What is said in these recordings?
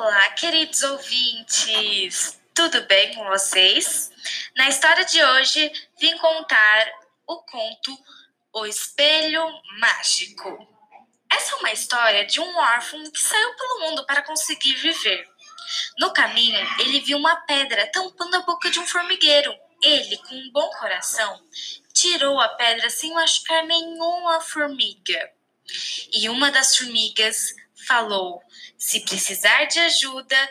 Olá, queridos ouvintes! Tudo bem com vocês? Na história de hoje, vim contar o conto O Espelho Mágico. Essa é uma história de um órfão que saiu pelo mundo para conseguir viver. No caminho, ele viu uma pedra tampando a boca de um formigueiro. Ele, com um bom coração, tirou a pedra sem machucar nenhuma formiga. E uma das formigas falou: Se precisar de ajuda,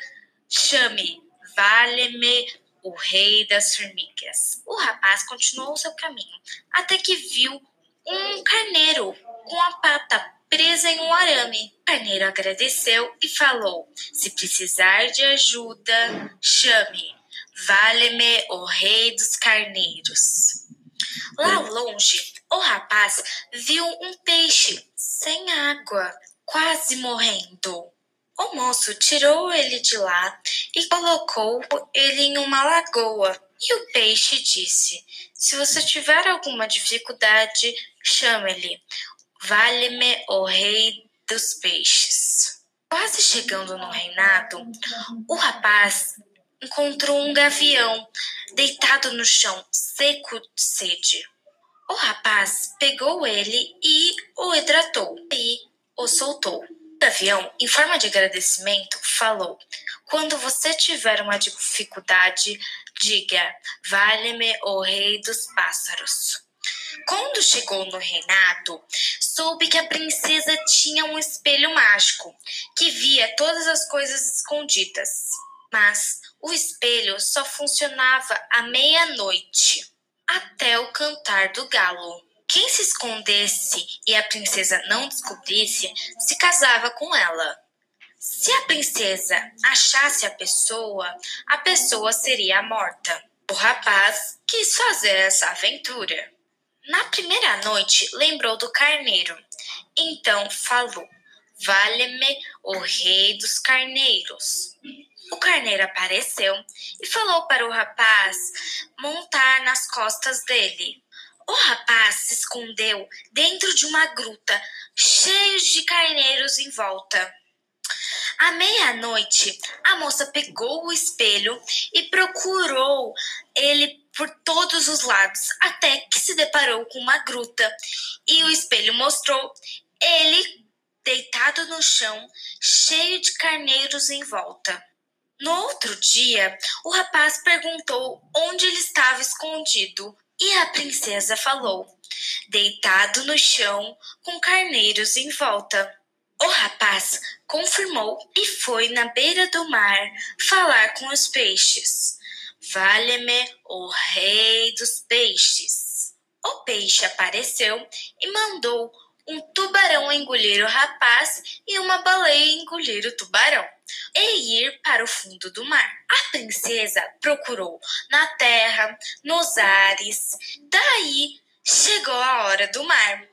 chame, vale-me o rei das formigas. O rapaz continuou seu caminho até que viu um carneiro com a pata presa em um arame. O carneiro agradeceu e falou: Se precisar de ajuda, chame, vale-me o rei dos carneiros. Lá longe, o rapaz viu um peixe sem água quase morrendo. O moço tirou ele de lá e colocou ele em uma lagoa. E o peixe disse: Se você tiver alguma dificuldade, chame-lhe. Vale-me o rei dos peixes. Quase chegando no reinado, o rapaz encontrou um gavião deitado no chão, seco de sede. O rapaz pegou ele e o hidratou. E o soltou. O avião, em forma de agradecimento, falou: Quando você tiver uma dificuldade, diga: Vale-me o rei dos pássaros. Quando chegou no reinado, soube que a princesa tinha um espelho mágico que via todas as coisas escondidas. Mas o espelho só funcionava à meia-noite, até o cantar do galo. Quem se escondesse e a princesa não descobrisse, se casava com ela. Se a princesa achasse a pessoa, a pessoa seria morta. O rapaz quis fazer essa aventura. Na primeira noite, lembrou do carneiro. Então falou: Vale-me o rei dos carneiros. O carneiro apareceu e falou para o rapaz montar nas costas dele. O rapaz se escondeu dentro de uma gruta, cheia de carneiros em volta. À meia-noite, a moça pegou o espelho e procurou ele por todos os lados, até que se deparou com uma gruta. E o espelho mostrou ele deitado no chão, cheio de carneiros em volta. No outro dia, o rapaz perguntou onde ele estava escondido. E a princesa falou, deitado no chão, com carneiros em volta. O rapaz confirmou e foi na beira do mar falar com os peixes. Vale-me o rei dos peixes. O peixe apareceu e mandou um tubarão engolir o rapaz e uma baleia engolir o tubarão e ir para o fundo do mar. A princesa procurou na terra, nos ares, daí chegou a hora do mar.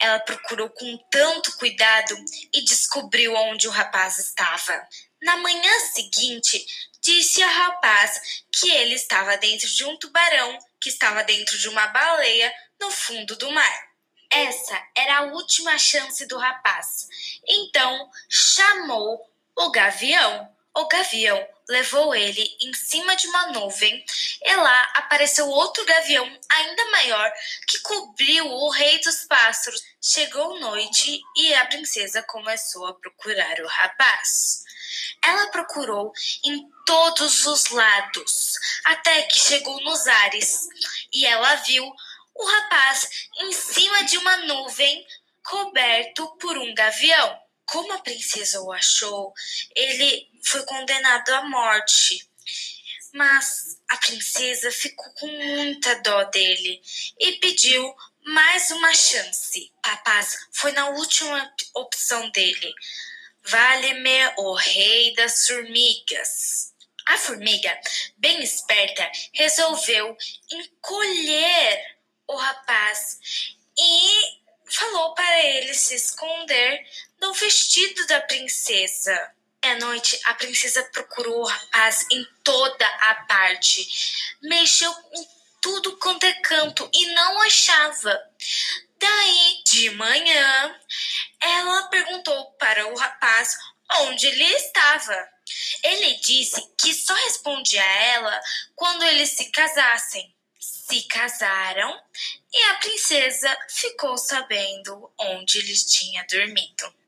Ela procurou com tanto cuidado e descobriu onde o rapaz estava. Na manhã seguinte, disse ao rapaz que ele estava dentro de um tubarão, que estava dentro de uma baleia no fundo do mar. Essa era a última chance do rapaz. Então chamou o gavião. O gavião levou ele em cima de uma nuvem e lá apareceu outro gavião ainda maior que cobriu o rei dos pássaros. Chegou noite e a princesa começou a procurar o rapaz. Ela procurou em todos os lados até que chegou nos ares e ela viu o rapaz em cima de uma nuvem coberto por um gavião. Como a princesa o achou, ele foi condenado à morte. Mas a princesa ficou com muita dó dele e pediu mais uma chance. Rapaz foi na última opção dele. Vale-me o rei das formigas. A formiga, bem esperta, resolveu encolher o rapaz e falou para ele se esconder no vestido da princesa. À noite, a princesa procurou o rapaz em toda a parte, mexeu em tudo quanto é canto e não achava. Daí, de manhã, ela perguntou para o rapaz onde ele estava. Ele disse que só respondia a ela quando eles se casassem. Se casaram e a princesa ficou sabendo onde eles tinha dormido.